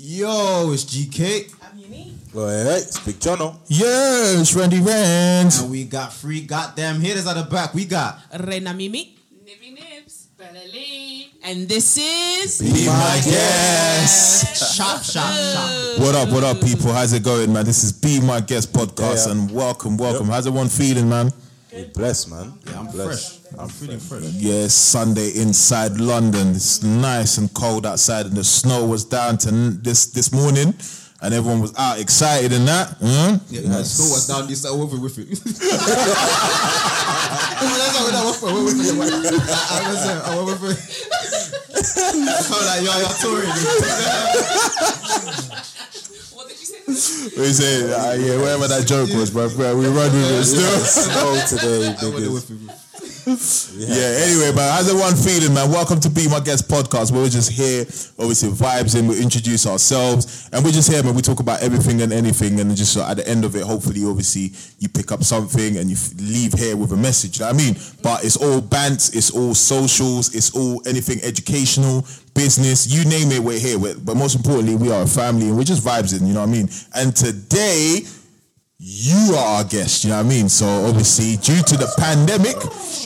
Yo, it's GK. I'm Uni. Well, hey, it's Big Jono. Yes, Randy Rand. And we got three goddamn hitters at the back. We got Rena Mimi. Nibby Nibs. Bella Lee. And this is Be, My Guest. Shop, shop, shop. What up, what up, people? How's it going, man? This is Be My Guest podcast, Yeah. and welcome, welcome. How's everyone feeling, man? We're blessed, man. Yeah, I'm blessed. fresh. I'm feeling fresh. Yeah, it's Sunday inside London. It's nice and cold outside, and the snow was down to n- this this morning, and everyone was out excited and that. Mm? Yeah, yeah. School was down this over with it. That's how that was for. What was it? I was uh, I went with it. Like yo, you're touring. What did you say? We say, uh, yeah, whatever that joke was, bro. bro, We run with it still. Snow today, I went niggas. It. Yeah, anyway, but how's everyone feeling, man? Welcome to Be My Guest podcast, where we're just here, obviously vibes in, we introduce ourselves, and we're just here, man. We talk about everything and anything, and just at the end of it, hopefully, obviously, you pick up something and you f- leave here with a message. You know I mean? But it's all bants, it's all socials, it's all anything educational, business, you name it, we're here. We're, but most importantly, we are a family, and we're just vibes in, you know what I mean? And today, you are our guest, you know what I mean? So obviously, due to the pandemic,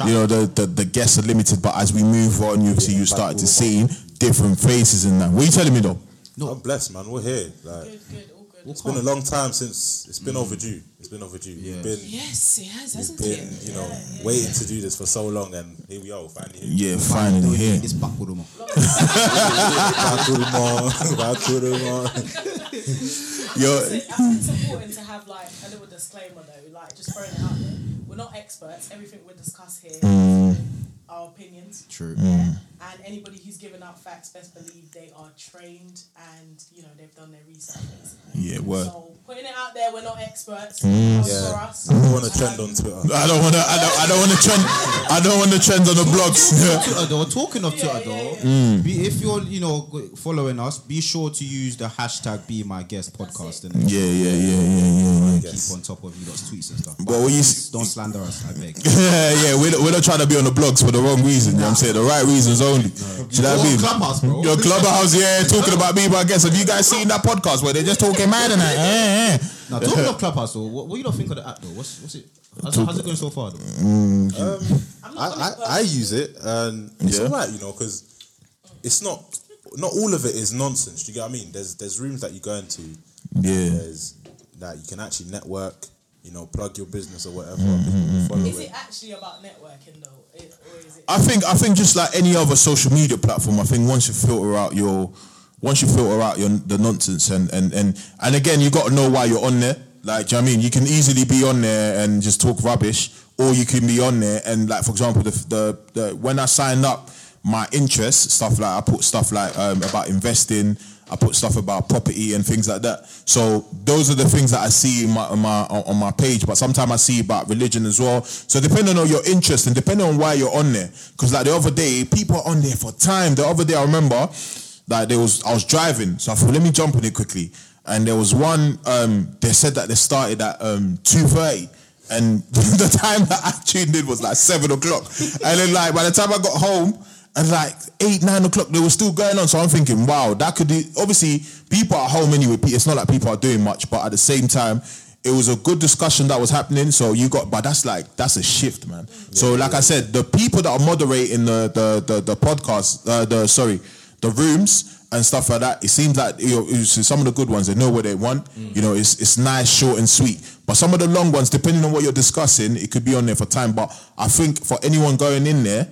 you know, the, the, the guests are limited, but as we move on, you see you start to see different faces in that. What are you telling me though? No, I'm blessed, man. We're here. Like, Good, good, all good. it's been a long time since it's been mm. overdue. It's been overdue. Yeah. We've been, Yes, it has, hasn't been, it? you know, waiting to do this for so long, and here we are, finally. here. Yeah, finally here. It's back with them. Back to the mall. Back to the mall. Yo, I think it's important to have like a little disclaimer though, like just throwing it out there. We're not experts. Everything we discuss here is mm. Our opinions. True. And mm. anybody who's giving out facts, best believe they are trained and you know they've done their research. Basically. yeah, Well. So putting it out there, we're not experts. Mm. Yeah. For us. I don't want to trend um, on Twitter. I don't wanna, I don't, I don't wanna trend, I don't wanna trend on the blogs. Twitter though, talking of Twitter yeah, though, mm. be, if you're you know following us, be sure to use the hashtag Be My Guest podcast and yeah, yeah, yeah, yeah, yeah, yeah. keep on top of you lot's tweets and stuff. But what you s- don't slander us, I beg. yeah, we're, not- we're not trying to be on the blogs for the wrong reason. You know what I'm saying? The right reasons only. Do you know what I mean? Clubhouse, bro. Your clubhouse, yeah, talking about me, but I guess have you guys seen that podcast where they're just talking mad and that? Eh. Now talking of Clubhouse though, what, what you don't think of the app though? What's what's it? How's, how's it going so far though? I'm I, I, I use it, and it's Yeah. alright, you know, because it's not not all of it is nonsense. Do you get what I mean? There's there's rooms that you go into. Yeah. There's that you can actually network. You know, plug your business or whatever. Mm-hmm, Is it. it actually about networking though, It- or is it? I think I think just like any other social media platform, I think once you filter out your once you filter out your the nonsense and and and and again you got to know why you're on there. Like, do you know what I mean? You can easily be on there and just talk rubbish, or you can be on there and like, for example, the the, the when I signed up, my interests stuff like I put stuff like um, about investing. I put stuff about property and things like that. So those are the things that I see my, on my on my page. But sometimes I see about religion as well. So depending on your interest and depending on why you're on there, because like the other day, people are on there for time. The other day, I remember, like there was I was driving, so I thought let me jump on it quickly. And there was one. Um, they said that they started at um, two thirty. And the time that I tuned in was like seven o'clock. And then like by the time I got home, and like eight, nine o'clock, they were still going on. So I'm thinking, wow, that could be obviously people are home anyway. It's not like people are doing much, but at the same time, it was a good discussion that was happening. So you got, but that's like that's a shift, man. so like I said, the people that are moderating the the the, the podcast, uh, the sorry, the rooms and stuff like that. It seems like you know, some of the good ones they know what they want. You know, it's it's nice, short and sweet. But some of the long ones, depending on what you're discussing, it could be on there for time. But I think for anyone going in there,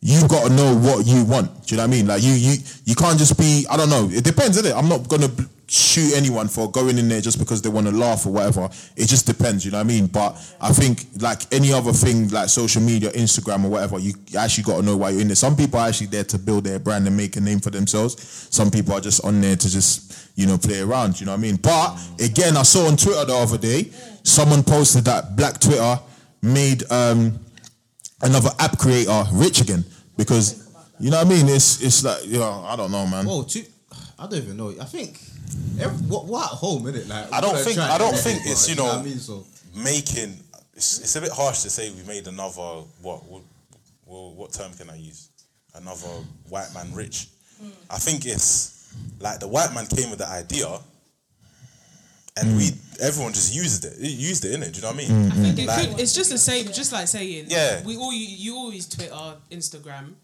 you got to know what you want. Do you know what I mean? Like you you you can't just be. I don't know. It depends, isn't it? I'm not gonna shoot anyone for going in there just because they want to laugh or whatever. It just depends. You know what I mean? But I think like any other thing, like social media, Instagram or whatever, you actually got to know why you're in there. Some people are actually there to build their brand and make a name for themselves. Some people are just on there to just you know play around. You know what I mean? But again, I saw on Twitter the other day, someone posted that Black Twitter made. um another app creator rich again because you know what I mean. It's it's like you know I don't know, man. Oh, two, I don't even know. I think every, what, what at home, innit? Like I don't think- I don't to- think it's, you know- what I mean, so making it's, it's a bit harsh to say we made another what what, what what term can I use? Another white man rich. Hmm. I think it's like the white man came with the idea, and we everyone just used it. It used it in it. Do you know what I mean? I think it Like- could, it's just the same, just like saying, Yeah. we all you, you always Twitter, Instagram.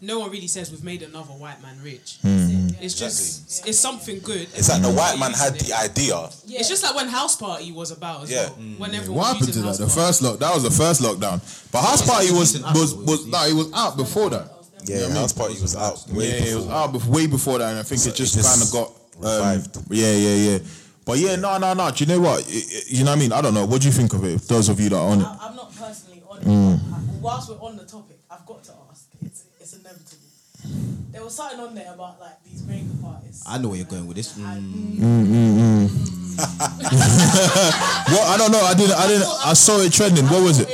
No one really says we've made another white man rich. Mm. It's just it's something good. It's like the white man had using the it. idea. It's just like when House Party was about as Yeah. well. When everyone What happened to that? The Party. first lock. That was the first lockdown. But house party was was was no, it was out before that. Yeah, house party was out. Yeah, way it was before. out before, way before that, and I think So it just, just kind of got um, revived. yeah, yeah, yeah. But yeah, no, no, no. Do you know what? It- it- you know what I mean? I don't know. What do you think of it? Those of you that are on it. I, I'm not personally on it. Mm. Whilst we're on the topic, I've got to ask. It's it's inevitable. There was something on there about like these makeup artists. I know where you're going with this. I- What? I don't know. I didn't. I didn't. I saw it trending. What was it?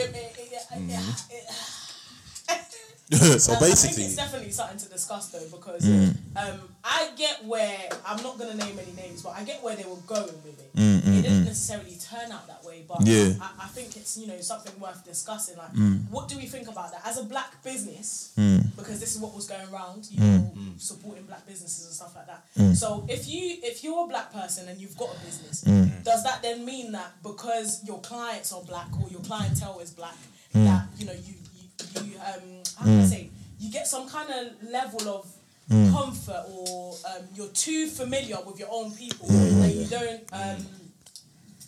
So I think basically, it's definitely something to discuss though because Mm. um, I get where I'm not gonna name any names, but I get where they were going with it. Mm, it didn't necessarily turn out that way, but Yeah. Mm. I, I think it's you know something worth discussing. Like, what do we think about that as a black business? Because this is what was going around, you know, supporting black businesses and stuff like that. Mm. So if you if you're a black person and you've got a business, Mm. does that then mean that because your clients are black or your clientele is black, Mm. that you know you you, you um how can I say you get some kind of level of Mm. comfort or um, you're too familiar with your own people Mm. and you don't um,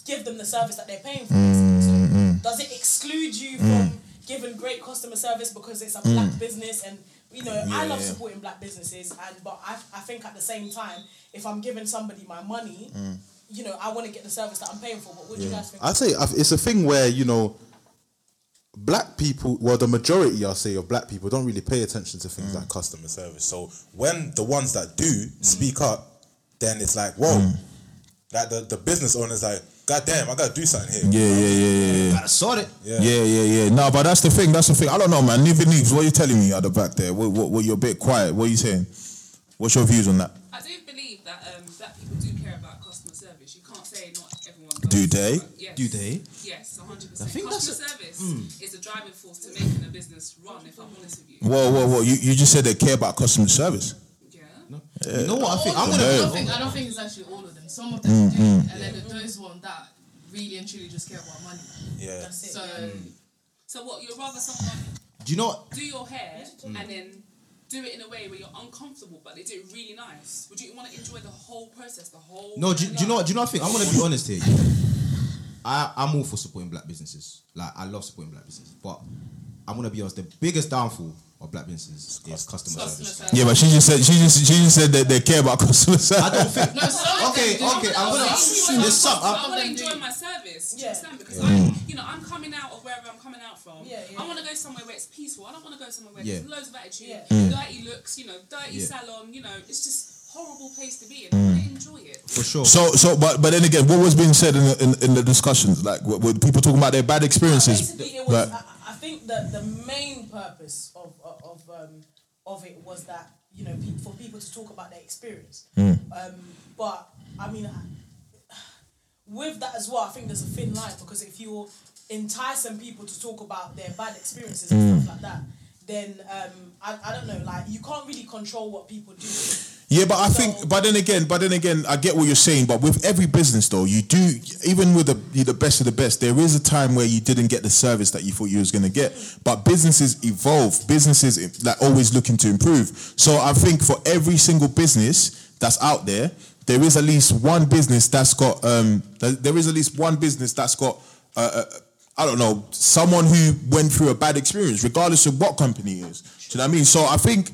give them the service that they're paying for. Mm, So does it exclude you from giving great customer service because it's a black Mm. business and you know I love supporting black businesses and but I, I think at the same time if I'm giving somebody my money Mm. you know I want to get the service that I'm paying for but what do you guys think? I'd say it's a thing where you know, black people. Well, the majority, I'll say, of black people don't really pay attention to things like mm. customer service. So when the ones that do mm. speak up, then it's like, whoa, mm. like the, the business owner's like, God damn, I gotta do something here. Yeah, yeah, yeah, yeah, yeah. Gotta sort it. Yeah. Yeah, yeah, yeah. No, but that's the thing. That's the thing. I don't know, man. Neither Neves, what are you telling me at the back there? What, what, what, you're a bit quiet. What are you saying? What's your views on that? I do believe that um, black people do care about customer service. You can't say not everyone Do they? Yes. Do they? Yes, 100%. I think that's customer a- service hmm. is a driving force to making a business run, if I'm honest with you. Whoa, whoa, whoa. You, you just said they care about customer service. Yeah. You know what I think? I'm gonna. I don't think I don't think it's actually all of them. Some of them mm, do, mm. and then those one that really and truly just care about money. Yeah. That's it. So So what, you'd rather someone Do you know what? do your hair and then do it in a way where you're uncomfortable, but they do it really nice? Would you want to enjoy the whole process, the whole? No, do, do you know? Do you know? I think I'm gonna be honest here. I I'm all for supporting black businesses. Like I love supporting black businesses, but I'm gonna be honest. The biggest downfall of black businesses is customer customer service. service. Yeah, but she just said she just she just said that they care about customer service. I don't think. No, some of Okay, do. okay, I'm gonna. Some There's some. I I'm, want to enjoy my service. Do you Yeah. understand? Because I, you know, I'm coming out of wherever I'm coming out from. Yeah, yeah, I want to go somewhere where it's peaceful. I don't want to go somewhere where Yeah. there's loads of attitude, Yeah. Mm. dirty looks, you know, dirty Yeah. salon. You know, it's just horrible place to be in. I mm. want to enjoy it. for sure. So so but but then again, what was being said in the, in, in the discussions? Like were, were people talking about their bad experiences? Basically, it was. Like, I, I think that the main purpose of of um, of it was that you know pe- for people to talk about their experience. Um, but I mean, I- with that as well, I think there's a thin line because if you're enticing people to talk about their bad experiences and stuff like that, then um, I, I don't know, like you can't really control what people do. Yeah, but I think, but then again, but then again, I get what you're saying. But with every business, though, you do, even with the the best of the best, there is a time where you didn't get the service that you thought you was going to get. But businesses evolve. Businesses like always looking to improve. So I think for every single business that's out there, there is at least one business that's got um, there is at least one business that's got. Uh, uh, I don't know, someone who went through a bad experience, regardless of what company it is. Do you know what I mean? So I think,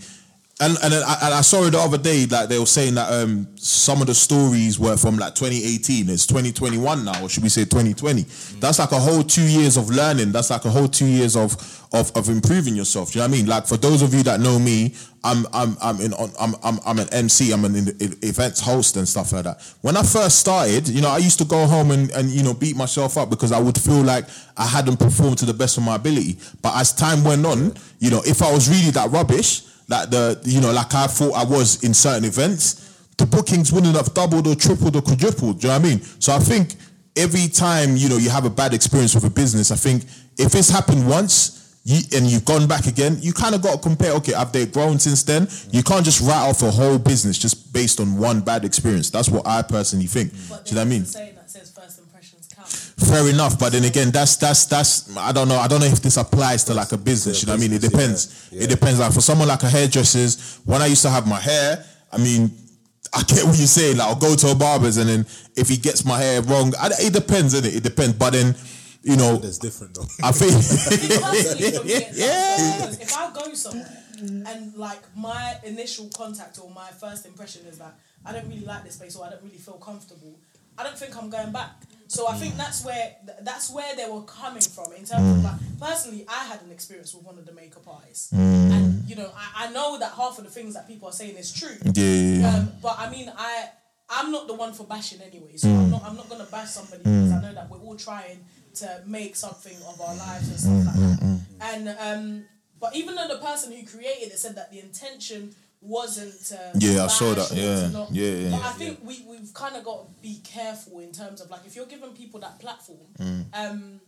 and and I, and I saw it the other day, like they were saying that um, some of the stories were from like 2018. It's 2021 now, or should we say 2020? That's like a whole two years of learning. That's like a whole two years of of, of improving yourself. Do you know what I mean? Like for those of you that know me, I'm I'm I'm in I'm I'm, I'm an MC. I'm an events host and stuff like that. When I first started, you know, I used to go home and and you know beat myself up because I would feel like I hadn't performed to the best of my ability. But as time went on, you know, if I was really that rubbish, like the you know, like I thought I was in certain events, the bookings wouldn't have doubled or tripled or quadrupled. Do you know what I mean? So I think every time you know you have a bad experience with a business, I think if it's happened once you, and you've gone back again, you kind of got to compare. Okay, have they grown since then? You can't just write off a whole business just based on one bad experience. That's what I personally think. Do you know what I mean? there's a saying that says first impressions count. Fair enough, but then again, that's that's that's I don't know. I don't know if this applies to like a business. You know what I mean? It depends. yeah, yeah. It depends. Like for someone like a hairdresser's, when I used to have my hair, I mean, I get what you're saying. Like I'll go to a barber's, and then if he gets my hair wrong, I, it depends, is it? It depends. But then, you know, That's different though. I think Personally, for me, it's Yeah. if I go somewhere and like my initial contact or my first impression is that I don't really like this place or I don't really feel comfortable, I don't think I'm going back. So I think mm. that's where th- that's where they were coming from in terms of mm. like personally, I had an experience with one of the makeup artists, mm. and you know I, I know that half of the things that people are saying is true. yeah, yeah, yeah. Um, but I mean, I I'm not the one for bashing anyway, so I'm not I'm not gonna bash somebody because I know that we're all trying to make something of our lives and stuff like that. And um, but even though the person who created it said that the intention wasn't to Yeah, I saw that, yeah. not- Yeah, yeah, But yeah. I think we we've kind of got to be careful in terms of like if you're giving people that platform, Mm. um,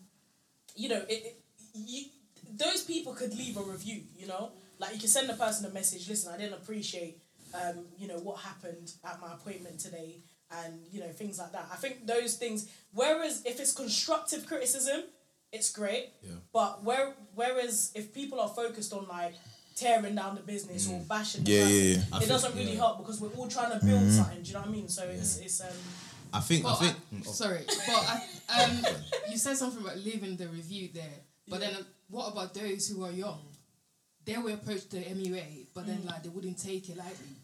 you know, it, it you, those people could leave a review. You know, like you can send the person a message. Listen, I didn't appreciate, um, you know, what happened at my appointment today, and you know things like that. I think those things. Whereas if it's constructive criticism, it's great. Yeah. But where whereas if people are focused on like tearing down the business or bashing the Mm. Yeah, person, yeah, yeah. I it think- doesn't really yeah. help because we're all trying to build something. Do you know what I mean? So it's it's um. I think. I think. I- sorry, but I, um, you said something about leaving the review there. But then, uh, what about those who are young? They will approach the MUA, but then like they wouldn't take it lightly.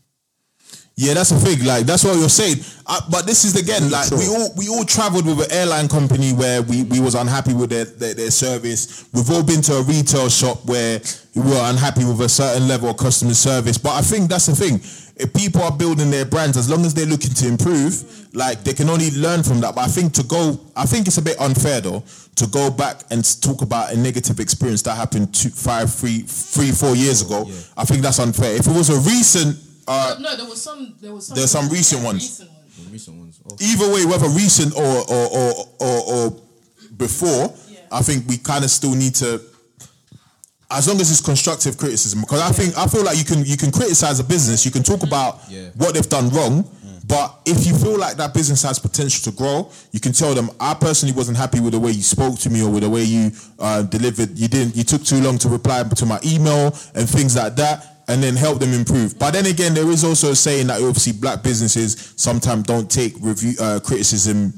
Yeah, that's the thing. Like that's what you're saying. Uh, but this is again like we all we all travelled with an airline company where we, we was unhappy with their, their their service. We've all been to a retail shop where we were unhappy with a certain level of customer service. But I think that's the thing. If people are building their brands, as long as they're looking to improve, like they can only learn from that. But I think to go, I think it's a bit unfair though to go back and talk about a negative experience that happened two, five, three, three, four years ago. I think that's unfair. If it was a recent. Uh, no, there was some. There was some. There's some recent ones. Recent ones. The recent ones. Oh. either way, whether recent or or or or, or before, Yeah. I think we kind of still need to. As long as it's constructive criticism, because I think I feel like you can you can criticize a business, you can talk about Yeah. what they've done wrong, but if you feel like that business has potential to grow, you can tell them. I personally wasn't happy with the way you spoke to me or with the way you uh, delivered. You didn't. You took too long to reply to my email and things like that, and then help them improve. But then again, there is also a saying that obviously black businesses sometimes don't take review uh, criticism.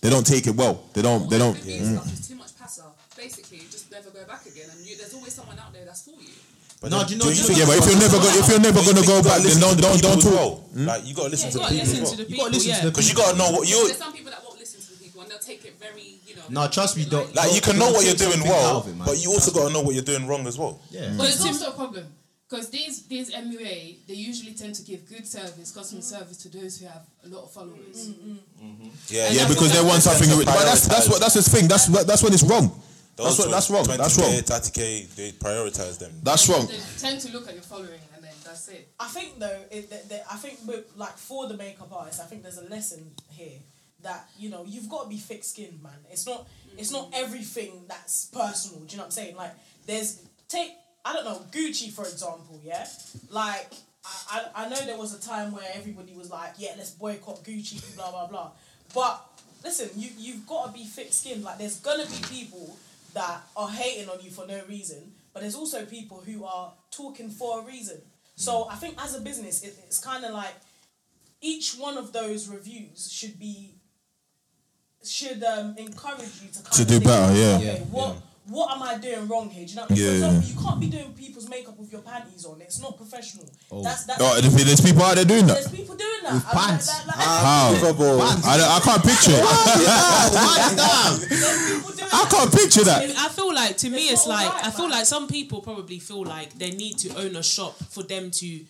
They don't take it well. They don't. They don't. Review stuff is too much passer. Basically, just never go back again, and you, there's always someone out there that's for you. no, do you know? do you do you Yeah, but if you're never go, if you're never gonna go back, then don't don't don't talk. Like you gotta listen You to the people. listen to well. the You people. gotta listen yeah. to the people Because you gotta know what you There's some people that won't listen to the people, and they'll take it very, you know. No, trust me, don't. like you can know what you're doing something well, it, but you also gotta know what you're doing wrong as well. Yeah. But it's Tim- also a problem because these these MUA they usually tend to give good service, customer service to those who have a lot of followers. Mm, mm, mm. Yeah, Yeah, because they want something. But that's that's what that's the thing. That's what that's when it's wrong. That's what that's wrong. That's wrong. 30k, they prioritize them. That's wrong. They tend to look at your following and then that's it. I think though, it, that, that, I think with, like for the makeup artist, I think there's a lesson here that you know you've got to be thick skinned, man. It's not it's not everything that's personal. Do you know what I'm saying? Like there's take I don't know Gucci for example, yeah. Like I, I I know there was a time where everybody was like, yeah, let's boycott Gucci, blah blah blah. But listen, you you've got to be thick skinned. Like there's gonna be people that are hating on you for no reason, but there's also people who are talking for a reason. So I think as a business, it, it's kind of like each one of those reviews should be should um, encourage you to kind To of do think, better, yeah. Okay, Yeah, what yeah. What am I doing wrong here? Do you know? What I mean? Yeah, For example, you can't be doing people's makeup with your panties on. It's not professional. That's that's. Oh, there's people out there doing that. there's people doing that. With I mean, pants. that- that- How? I, don't- I can't picture it. there's I that. can't picture that. I feel like to me It's it's like alright, I feel man. like some people probably feel like they need to own a shop for them to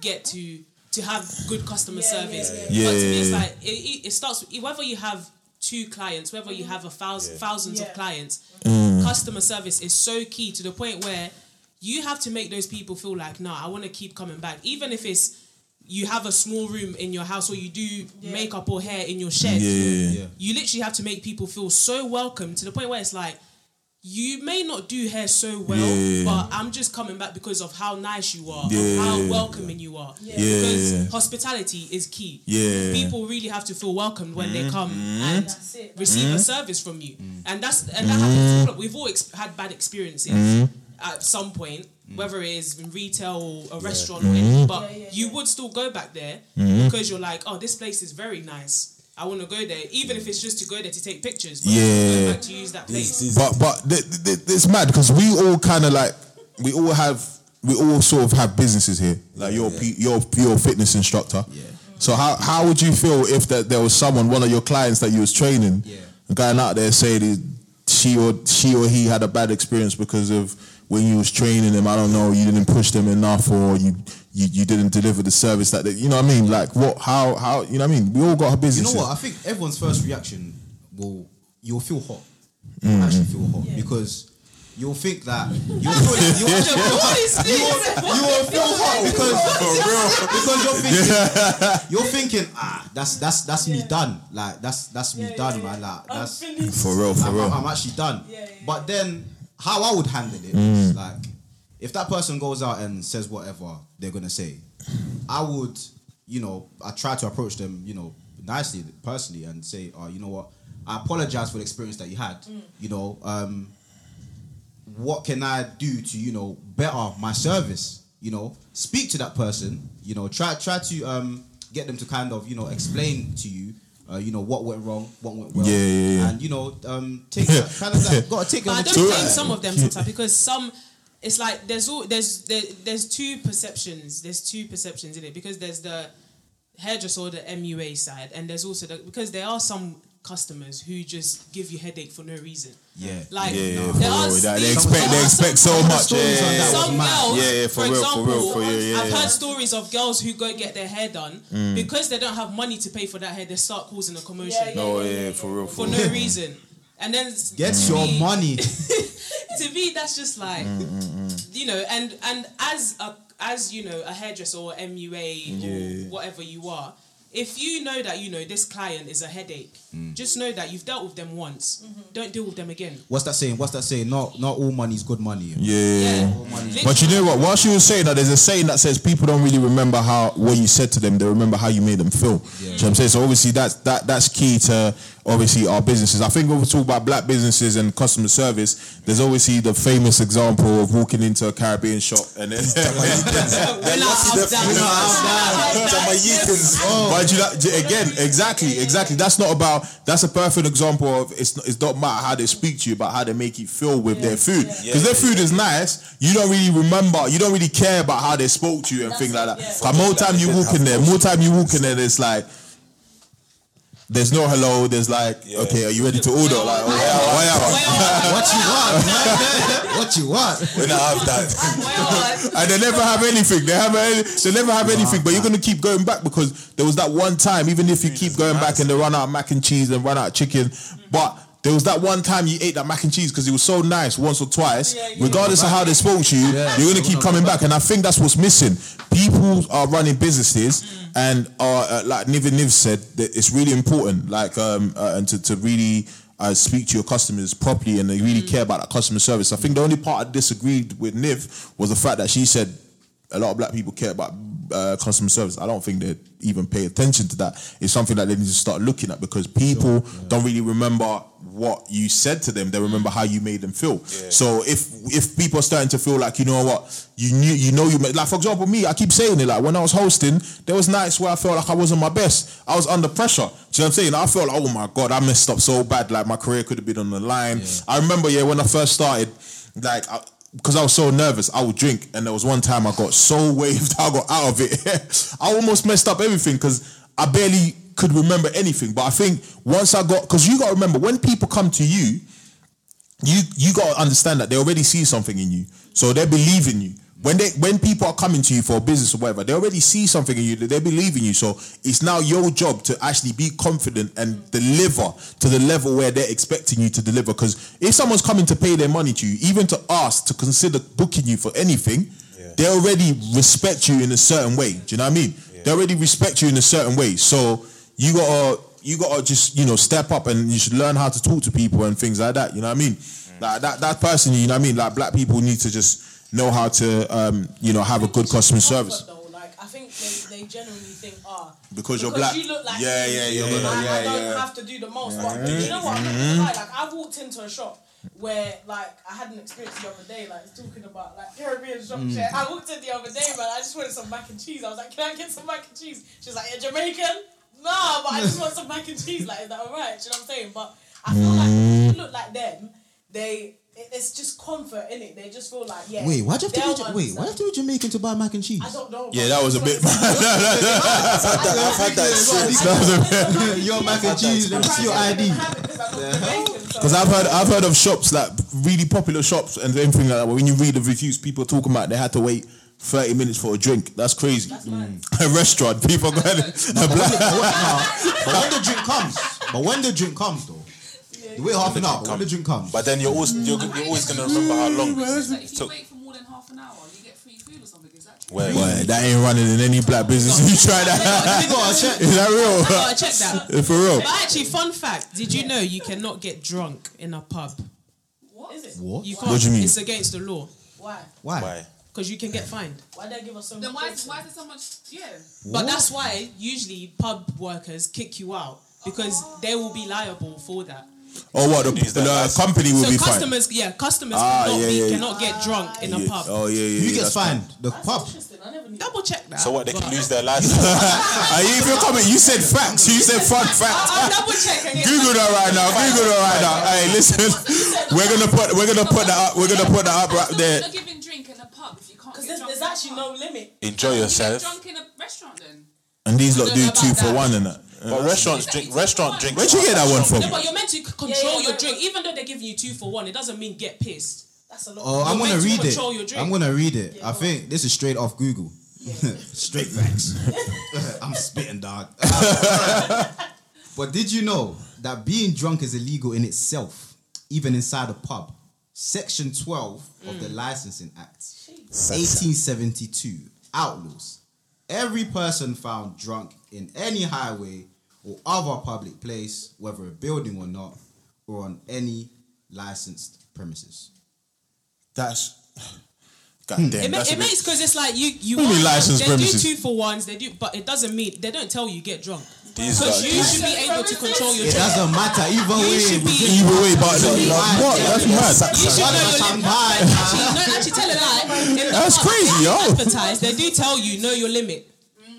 get to to have good customer Yeah, service. yeah, yeah. But to me it's Yeah. like it, it, it starts whether you have two clients, whether you have a thousand thousands Yeah. of clients, Mm. Customer service is so key to the point where you have to make those people feel like, no, I want to keep coming back, even if it's you have a small room in your house or you do makeup or hair in your shed Yeah, yeah, yeah. Yeah. you literally have to make people feel so welcome to the point where it's like you may not do hair so well, Yeah. but I'm just coming back because of how nice you are, Yeah. of how welcoming you are. Yeah. Because hospitality is key. Yeah. Mm-hmm. People really have to feel welcomed when they come and That's it. receive a service from you, Mm. and that's and that happens. to We've all ex- had bad experiences Mm-hmm. at some point, whether it is in retail or a restaurant, Mm-hmm. or anything, but Yeah, yeah, you would still go back there because you're like, oh, this place is very nice. I want to go there, even if it's just to go there to take pictures. But you Yeah. go back to use that place. These- But but th- th- it's mad because we all kind of like we all have we all sort of have businesses here. Like you're P- you're you're fitness instructor. Yeah. So how how would you feel if that there was someone one of your clients that you was training, Yeah. going out there saying he- she or she or he had a bad experience because of when you was training them. I don't know, you didn't push them enough, or you you, you didn't deliver the service that they, you know what I mean. Like what how how you know what I mean. We all got our business You know what? I think everyone's first reaction will you'll feel hot. You'll actually feel hot because you'll think that you'll feel you'll actually feel hot. You will, you will feel hot because because you're thinking you're thinking ah that's that's that's me done like that's that's me Yeah, done yeah, man like that's. For real, for I'm, real. I'm actually done. Yeah, yeah, But then how I would handle it Mm. is like if that person goes out and says whatever they're gonna say, I would, you know, I try to approach them, you know, nicely, personally, and say, oh, you know what, I apologize for the experience that you had. You know, um, what can I do to, you know, better my service? You know, speak to that person. You know, try try to um, get them to kind of, you know, explain to you. Uh, you know what went wrong, what went well, Yeah, yeah, yeah. and you know, um, take that, kind of like, gotta take it But I don't blame some of them sometimes because some it's like there's all there's there, there's two perceptions. There's two perceptions in it because there's the hairdresser or the MUA side, and there's also the because there are some customers who just give you headache for no reason. Yeah. Like Yeah, yeah, there for are real. They expect there they expect so much. Yeah, yeah, some girls, Yeah, yeah, for for, real, for example, real, for real, yeah, I've yeah. heard stories of girls who go get their hair done mm. because they don't have money to pay for that hair. They start causing a commotion Yeah, yeah, Oh yeah, yeah, yeah, for real, for for no reason. And then Get your me- money. to me that's just like Mm, you know and and as a as you know a hairdresser or MUA Yeah. or whatever you are if you know that you know this client is a headache Mm. just know that you've dealt with them once don't deal with them again What's that saying? What's that saying? Not not all money is good money. Yeah. Literally. But you know what? Whilst you were saying that, there's a saying that says people don't really remember how what you said to them. They remember how you made them feel. Do you know I'm saying? So obviously that's that that's key to obviously our businesses. I think when we talk about black businesses and customer service, there's obviously the famous example of walking into a Caribbean shop and then We're not up, down. But you know, j- again, exactly, exactly. That's not about. That's a perfect example of. It's it's not matter how they speak to you, but how they make you feel with their food. Because their food is nice. You don't really remember. You don't really care about how they spoke to you and That's things like that. yeah. But more time you walk in there, more time you walk in there, it's like. There's no hello. There's like, okay, are you ready to order? Like, oh, yeah, oh, yeah. What you want? what you want? When I have that, and they never have anything. They have any, they never have anything. But you're gonna keep going back because there was that one time. Even if you keep going back and they run out of mac and cheese and run out of chicken, but there was that one time you ate that mac and cheese because it was so nice once or twice. Yeah, yeah. Regardless of how they spoke to you, you're gonna keep coming back. And I think that's what's missing. People are running businesses, and are uh, like Niv and Niv said, that it's really important. Like um uh, and to to really. Uh, speak to your customers properly and they really care about that customer service. I think the only part I disagreed with Niv was the fact that she said a lot of black people care about uh, customer service. I don't think they even pay attention to that. It's something that they need to start looking at because people don't really remember what you said to them. They remember how you made them feel. So if if people are starting to feel like you know what you knew, you know you made, like for example me, I keep saying it. Like when I was hosting, there was nights where I felt like I wasn't my best. I was under pressure. Do you know what I'm saying? I felt like oh my god, I messed up so bad. Like my career could have been on the line. I remember yeah when I first started, like. I, because I was so nervous, I would drink, and there was one time I got so waved, I got out of it. I almost messed up everything because I barely could remember anything. But I think once I got, because you got to remember when people come to you, you you got to understand that they already see something in you, so they believe in you. When they when people are coming to you for a business or whatever, they already see something in you. They believe in you. So it's now your job to actually be confident and deliver to the level where they're expecting you to deliver. Because if someone's coming to pay their money to you, even to ask to consider booking you for anything, they already respect you in a certain way. Do you know what I mean? They already respect you in a certain way. So you gotta you gotta just you know step up and you should learn how to talk to people and things like that. You know what I mean? Mm. Like that that person, you know what I mean? Like black people need to just know how to um, you know, have a good customer service. Though, like I think they, they generally think, ah, Because you're black. you look like Yeah, me, yeah, yeah, I, yeah, I yeah, don't yeah. have to do the most. But you know what? I'm not gonna lie. Like I walked into a shop where like I had an experience the other day, like talking about like Caribbean shop Mm. shit. I walked in the other day, man. I just wanted some mac and cheese. I was like, can I get some mac and cheese? She was like, you're Jamaican. No, but I just want some mac and cheese. Like, is that alright? You know what I'm saying? But I feel like if you look like them, they. It- It's just comfort in it. They just feel like yeah. Wait, why'd you have to they'll be? Ja- Wait, why'd you have to be Jamaican to buy mac and cheese? I don't know. Yeah, that was a it's bit like- I've had that experience. That was a bit Your mac and cheese. Let me see your ID. Because I've heard I've heard of shops like really popular shops and everything like that. But when you read the reviews, people talking about they had to wait thirty minutes for a drink. That's crazy. a restaurant, people going a But when, the, but when- but when the drink comes, but when the drink comes though, you wait half an hour. But when the drink comes, But then you're always you're, you're always gonna remember how long. So if you took. wait for more than half an hour, you get free food or something. Is that true? Where? Boy, that ain't running in any black business. You try that? check. Is that real? Gotta check that. For real? But actually, fun fact: Did you know you cannot get drunk in a pub? What? Is it? What? You can't. What do you mean? It's against the law Why? Why? Why? because you can get fined. Why they give us so Then much? why is, why is there so much? Yeah. But that's why usually pub workers kick you out because they will be liable for that. Or what? The, the license? company will So be fine. customers, yeah, customers Ah, cannot, yeah, be, yeah, yeah. cannot get drunk in a pub. Oh yeah, yeah. Who yeah, gets fine. fined? The That's pub. interesting. I never knew. Double check that. So what? They can lose their license. Are you even coming? You said facts. You said fun I'll facts. double check and get Google that right now. Google that right now. Hey, listen. We're gonna put we're gonna put that up. We're gonna put that up right there. Giving drink in a pub if you can't Because there's, there's actually no limit. Enjoy You get yourself. drunk in a restaurant then. And these lot don't do know two for one and that. But uh-huh. restaurants drink. Restaurant drink. Where'd you get that one from? No, but you're meant to c- control yeah, your drink. Even though they're giving you two for one, it doesn't mean get pissed. That's a lot. Oh, I'm gonna meant to read control your it. drink. I'm gonna read it. Yeah, I go think this is straight off Google. straight facts. I'm spitting, dog. but did you know that being drunk is illegal in itself, even inside a pub? Section 12 of the mm. Licensing Act, 1872, outlaws every person found drunk in any highway or other public place, whether a building or not, or on any licensed premises. That's. God hmm. damn. It, ma- it makes because it's like you you What do are- licensed they premises? do two for ones. They do, but it doesn't mean they don't tell you get drunk. Because you should be able to control your It drink. doesn't matter either You way. should be- we Either way, but should be like, fine. what? That's mad. You should know your limit. Champagne. Actually, no, actually, tell a lie. In the That's pub, crazy, they yo. Advertise. They do tell you know your limit.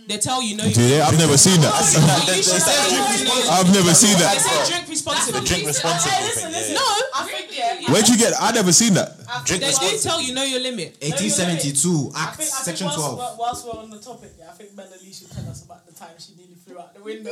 They tell you know. Do they? I've never seen that. You should say you know your I've never seen They that. say drink responsibly. Drink responsibly. Listen, listen. No, I think yeah. Where'd you get? I never seen that. I Drink think they do tell you know your limit. 1872 I Act think, I think Section whilst, 12. Whilst, whilst we're on the topic, yeah, I think Melanie should tell us about the time she nearly flew out the window.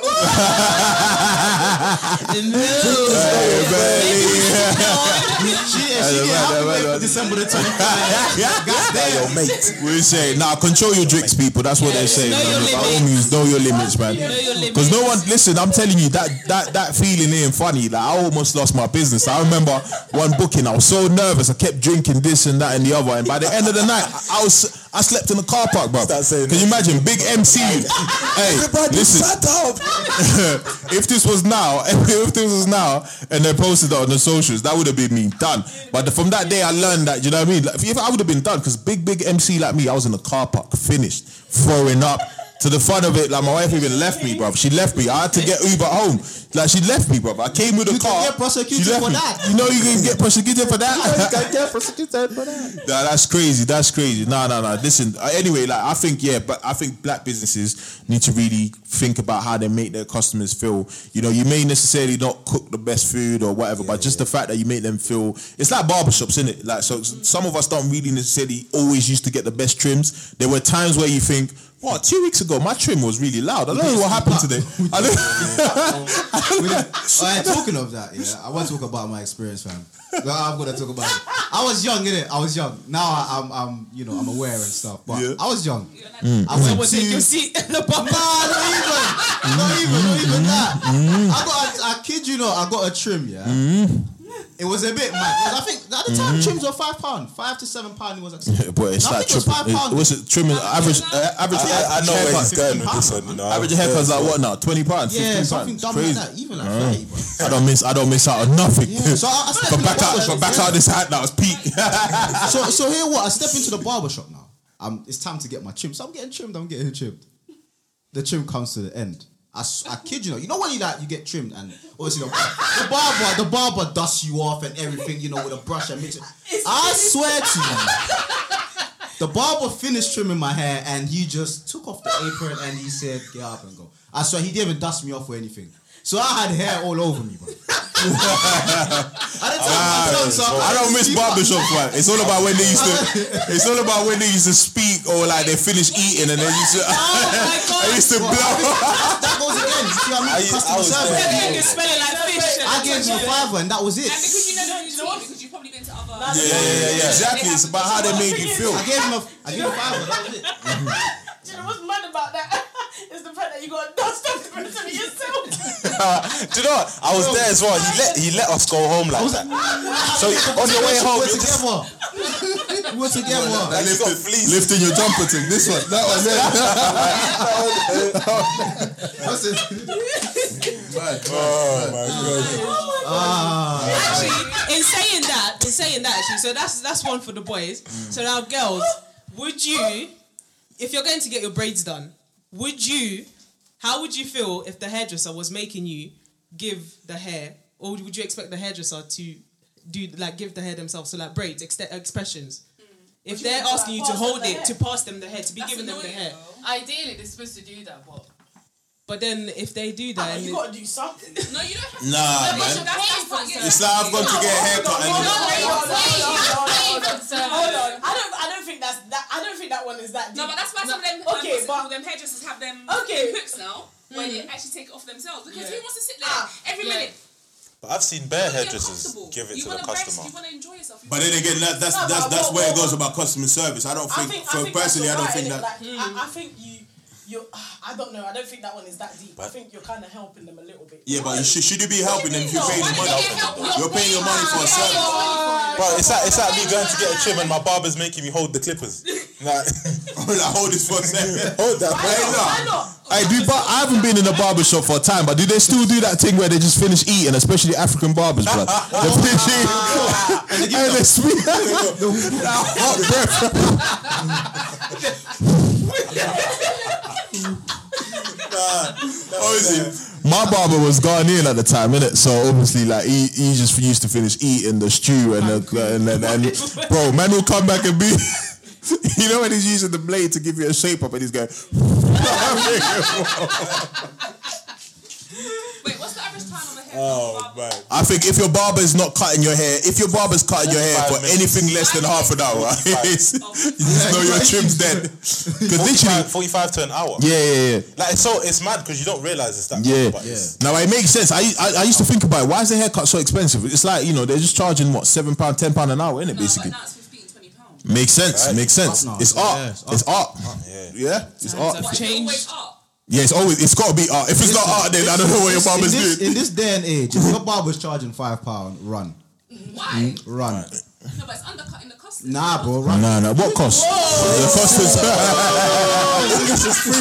She, yeah, she Hey, get man, happy man, wait man. for December the 25th. Yo, mate. We say, nah, control your drinks, people. That's what they're saying. Know your man. By all limits. means, know your limits, man. Know your limits. Because no one, listen, I'm telling you, that that that feeling ain't funny. Like, I almost lost my business. I remember one booking, I was so nervous. I kept drinking this and that and the other. And by the end of the night, I, was. I slept in the car park, bro. Can you imagine? Big MC. hey, listen. shut up. if this was now, if this was now, and they posted it on the socials, that would have been me done. But from that day, I learned that. You know what I mean? Like, if I would have been done, because big, big MC like me, I was in the car park, finished, throwing up. To the fun of it, like my wife even left me, bro. She left me. I had to get Uber home. Like she left me, bro. I came with a car. You can get prosecuted for me. that. You know you can get prosecuted for that. Nah, that's crazy. That's crazy. No, no, no. Listen. Uh, anyway, like I think, yeah, but I think black businesses need to really think about how they make their customers feel. You know, you may necessarily not cook the best food or whatever, but just the fact that you make them feel. It's like barbershops, isn't it? Like, so some of us don't really necessarily always used to get the best trims. There were times where you think. What two weeks ago, my trim was really loud. I don't know what happened today. I don't, Alright, talking of that, yeah, I want to talk about my experience, fam. I'm gonna talk about it. I was young, innit? I was young. Now I, I'm, I'm, you know, I'm aware and stuff. But Yeah. I was young. Mm. I went to. take your seat in the bar. Nah, not even, not even, not even that. I got, a, I kid you not, I got a trim, yeah. It was a bit mad. 'Cause I think at the time trims were five pound, five to seven pound. It was like. But it's No, I like think it was triple. five It, pound. what's it? Trimming average. Uh, average. I, I know where he's haircut- going with this one. You know, Average haircut's like what now? Twenty pounds. Yeah, 15 something pounds. dumb Crazy. like that. Even like thirty, bro. I don't miss. I don't miss out on nothing. Yeah, so I- I stepped but in back the out. barber But back shop, out this hat now. It's peak. so so here what I step into the barber shop now. Um, it's time to get my trim. So I'm getting trimmed. I'm getting trimmed. The trim comes to the end. I, I kid you not. You know when you like you get trimmed and obviously the, the barber the barber dusts you off and everything. You know with a brush and mix it. I swear to you. The barber finished trimming my hair and he just took off the apron and he said, "Get up and go." I swear he didn't even dust me off or anything. So I had hair all over me, bro. I didn't tell ah, I I don't miss "Keep up." barbershop, man. It's all about when they used to. It's all about when they used to speak or like they finish eating and they used to. Oh my god. I used to blow. that goes again. You see what I mean? I- I Customer was service. there. Everything is smelling like fish. I gave him a fiver and that was it. And because you know the routine, because you've probably been to other. Yeah, yeah, yeah, yeah. Exactly. It's about how they made you feel. I gave him a, I gave him a fiver. That was it. Do you know what's mad about that? Is the fact that you got dust off the rest of yourself. Do you know what? I was there as well. He let he let us go home like that. So on your way home, we're you're just together. we're together. like you got Lifting, fleas. lifting your jumper thing. This one, that one, there. That's it. Oh my god. Oh, ah. Actually, in saying that, in saying that, actually, so that's that's one for the boys. So now, girls, would you, if you're going to get your braids done, would you, how would you feel if the hairdresser was making you give the hair, or would you expect the hairdresser to do like give the hair themselves, so like braids, ex- expressions? Mm. If they're mean, asking you like, to hold it, to pass them the hair, to be That's giving them the hair, though. Ideally, they're supposed to do that, but but then if they do that, you gotta do something. No, you don't have to. Nah, That's- man. That's, that's not. It's like I've gone to get a haircut and. Hold on, hold on, hold on, So- hold on. I don't, I don't think that's that. I don't think that one is that deep. No, but that's why some of them, Okay, um, but all them hairdressers have them Okay. hooks now, where they actually take it off themselves. Because Yeah. who wants to sit there Ah, every yeah. minute? But I've seen bare hairdressers give it you to the wanna rest, customer. You want to enjoy yourself. You But then again, that, that's No, that's but that's what- where it goes about customer service. I don't I think, think, for I think personally, I don't think that. innit? Like, I, I think you, you. Ah, I don't know. I don't think that one is that deep. I think you're kind of helping them a little bit. Yeah, but you should, should you be helping them if you're paying the money? You're paying your money for a service. Bro, it's like it's like me going to get a trim and my barber's making me hold the clippers. Like, like, hold this for a second. hold that. Hey, bro. look. Why not? Hey, do but I haven't been in a barber shop for a time, but do they still do that thing where they just finish eating, especially African barbers, blood? They finish eating and they speak hot breath. My barber was Ghanaian at the time, innit? So obviously, like he, he just used to finish eating the stew and the, and, and, and bro, man will come back and be. You know when he's using the blade to give you a shape up and he's going. Wait, what's the average time of a haircut? Oh man. I think if your barber is not cutting your hair, if your barber's cutting your hair for minutes. anything less than half an hour, you just know your trim's dead. Because 45, literally, 45 to an hour. yeah, yeah, yeah. Like it's so it's mad because you don't realize it's that. Yeah. much, but it's- Now it makes sense. I, I I used to think about it. Why is the haircut so expensive? It's like you know they're just charging what seven pound, ten pound an hour, isn't it? No, Basically, but now it's 15, 20 pounds. makes sense. Right. Makes sense. Up now. It's Yeah, art. it's It's art. Yeah. Yeah, it's Times art. have But it's always. Yeah, it's always it's got to be art. If it's not art, then I don't know what your in barber's this, doing. in this day and age, if your barber's charging five pound, run, Why? Mm, run. No, but it's undercutting the cost. Nah, bro, run. Nah, nah. What cost? The cost is.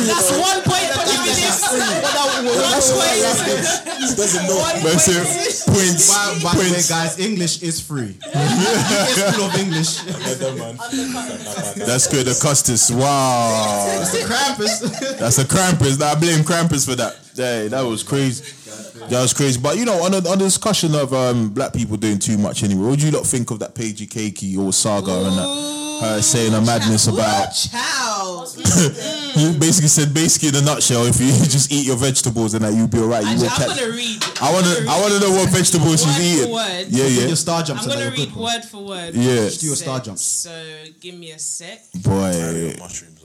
That's one point for giving this. Doesn't know. That's it. Points. By, by the way, Points. guys, English is free. it's full of English. Yeah, man. That's good. The Custis. Wow. Krampus. That's a Krampus. I blame Krampus for that. Hey, that was crazy. That was crazy. But you know, on the, on the discussion of um, black people doing too much anyway, what do you lot think of that Paigey Cakey or saga and that? Her saying a madness about Child. you basically said basically in a nutshell, if you just eat your vegetables and that you'll be alright. You Actually, will I'm catch. gonna read. I wanna I wanna know what vegetables she's Word for eating. word. Yeah, Your yeah. star jumps I'm gonna read good, word for word. Yeah. what she Do your star said. jumps. So give me a sec. Boy.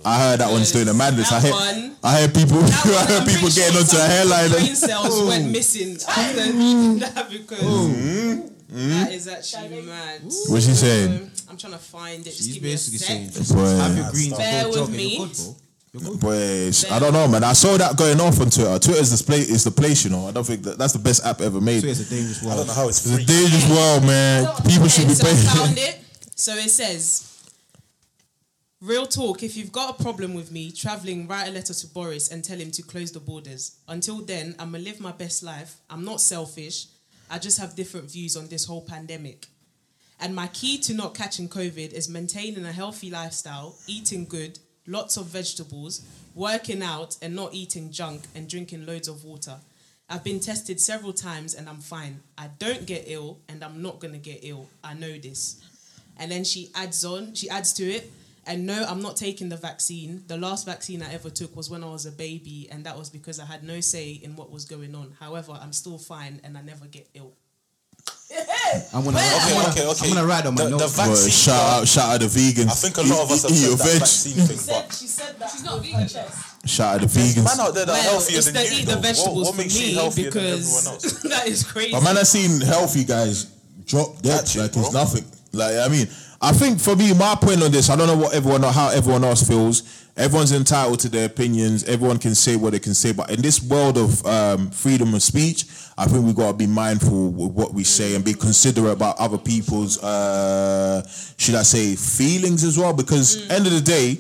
I heard that one's doing a madness. I That heard, one- I heard people, I heard I'm people getting sure onto a some hairline. Brain cells went missing after that because that is actually mad. What's she saying? Um, I'm trying to find it. Just He's give me a basically sec. saying, Boy. have your green Bear go with me. you're good, bro. I don't know, man. I saw that going off on Twitter. Twitter is the place. Is the place, you know. I don't think that that's the best app ever made. So it's a dangerous world. I don't know how it's It's a dangerous world, man. People should Okay, be so I found it. So it says, Real talk, if you've got a problem with me traveling, write a letter to Boris and tell him to close the borders. Until then, I'm going to live my best life. I'm not selfish. I just have different views on this whole pandemic. And my key to not catching COVID is maintaining a healthy lifestyle, eating good, lots of vegetables, working out and not eating junk and drinking loads of water. I've been tested several times and I'm fine. I don't get ill and I'm not going to get ill. I know this. And then she adds on, she adds to it, and no, I'm not taking the vaccine. The last vaccine I ever took was when I was a baby, and that was because I had no say in what was going on. However, I'm still fine and I never get ill. I'm gonna, Okay, I'm gonna, okay, okay. I'm gonna write on my The- the notes. vac- Boy, Vaccine, shout out, shout out the vegans. I think a lot of us have Eat- eat said your that veg. vaccine thing, but she said that. She's not with vegan, her though. chest. Shout out the vegans. man vegans. out there that are Well, healthier it's than you. eat the vegetables what, what for makes you me healthier than everyone because else? that is crazy. But man, I've seen healthy guys drop dead Catch like bro. it's nothing. Like I mean, I think for me, my point on this, I don't know what everyone how everyone else feels. Everyone's entitled to their opinions. Everyone can say what they can say. But in this world of um, freedom of speech, I think we've got to be mindful with what we say and be considerate about other people's, uh, should I say, feelings as well. Because end of the day,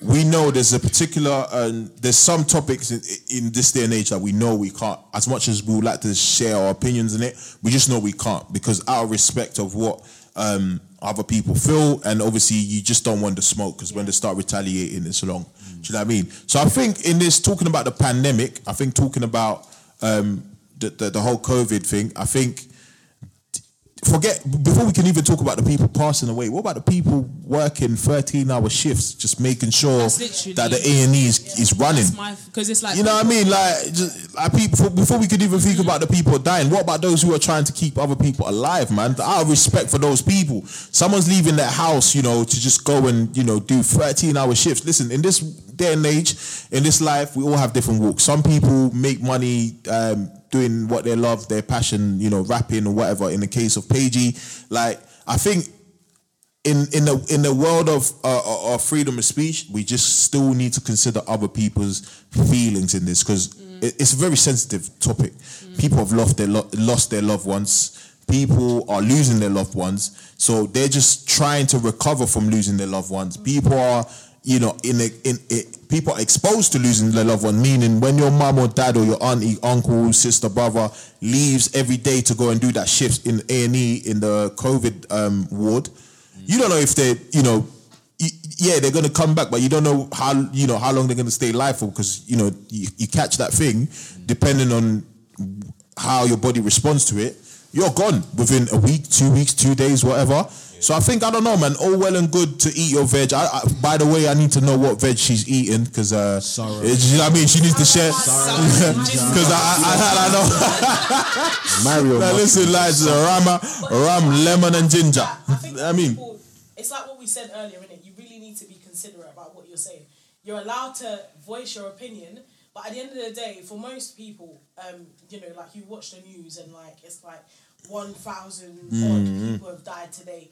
we know there's a particular um, there's some topics in, in this day and age that we know we can't as much as we would like to share our opinions in it we just know we can't because out of respect of what um, other people feel and obviously you just don't want the smoke because when they start retaliating it's long. Do you know what I mean? So I think in this talking about the pandemic I think talking about um, the, the, the whole COVID thing I think forget before we can even talk about the people passing away. What about the people working thirteen hour shifts, just making sure that the A and E is, is running? Because it's like You know what I mean? Like, just, like people, before, before we could even think about the people dying, what about those who are trying to keep other people alive, man? Out of respect for those people, someone's leaving their house, you know, to just go and you know do thirteen hour shifts. Listen, in this day and age, in this life, we all have different walks. Some people make money. Um, doing what they love, their passion, you know, rapping or whatever. In the case of Paigey, like I think in in the in the world of uh, of freedom of speech, we just still need to consider other people's feelings in this because it, it's a very sensitive topic. People have lost their lo- lost their loved ones. People are losing their loved ones, so they're just trying to recover from losing their loved ones. People are, you know, in a, in it. People are exposed to losing their loved one. Meaning, when your mom or dad or your auntie, uncle, sister, brother leaves every day to go and do that shift in A and E in the COVID um, ward, you don't know if they, you know, yeah, they're gonna come back, but you don't know how, you know, how long they're gonna stay alive for because you know you, you catch that thing, depending on how your body responds to it, you're gone within a week, two weeks, two days, whatever. So I think I don't know, man. All well and good to eat your veg. I, I, by the way, I need to know what veg she's eating because, uh, it- you know what I mean, she needs to share because I, I, I, I know. Mario. Now listen, lads, rama, ram, lemon, and ginger. I think I mean, people, it's like what we said earlier, innit? You really need to be considerate about what you're saying. You're allowed to voice your opinion, but at the end of the day, for most people, um, you know, like you watch the news and like it's like one thousand Mm-hmm. people have died today.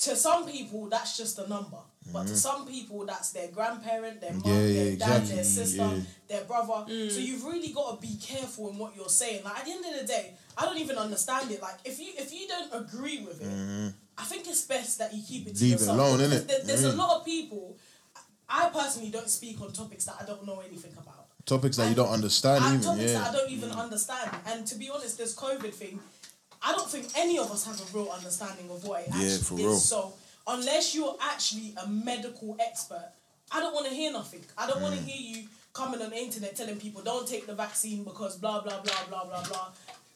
To some people, that's just a number. But to some people, that's their grandparent, their mum, Mm-hmm. Yeah, yeah, their dad, exactly. their sister, Yeah. their brother. So you've really got to be careful in what you're saying. Like at the end of the day, I don't even understand it. Like if you if you don't agree with it, I think it's best that you keep it to Mm-hmm. Leave it yourself. alone, Because innit? there- there's Mm. a lot of people. I personally don't speak on topics that I don't know anything about. topics that you don't understand And even, topics that I don't even understand. And to be honest, this COVID thing, I don't think any of us have a real understanding of what it Yeah, actually for is. real. So unless you're actually a medical expert, I don't want to hear nothing. I don't Mm. want to hear you coming on the internet telling people don't take the vaccine because blah blah blah blah blah blah.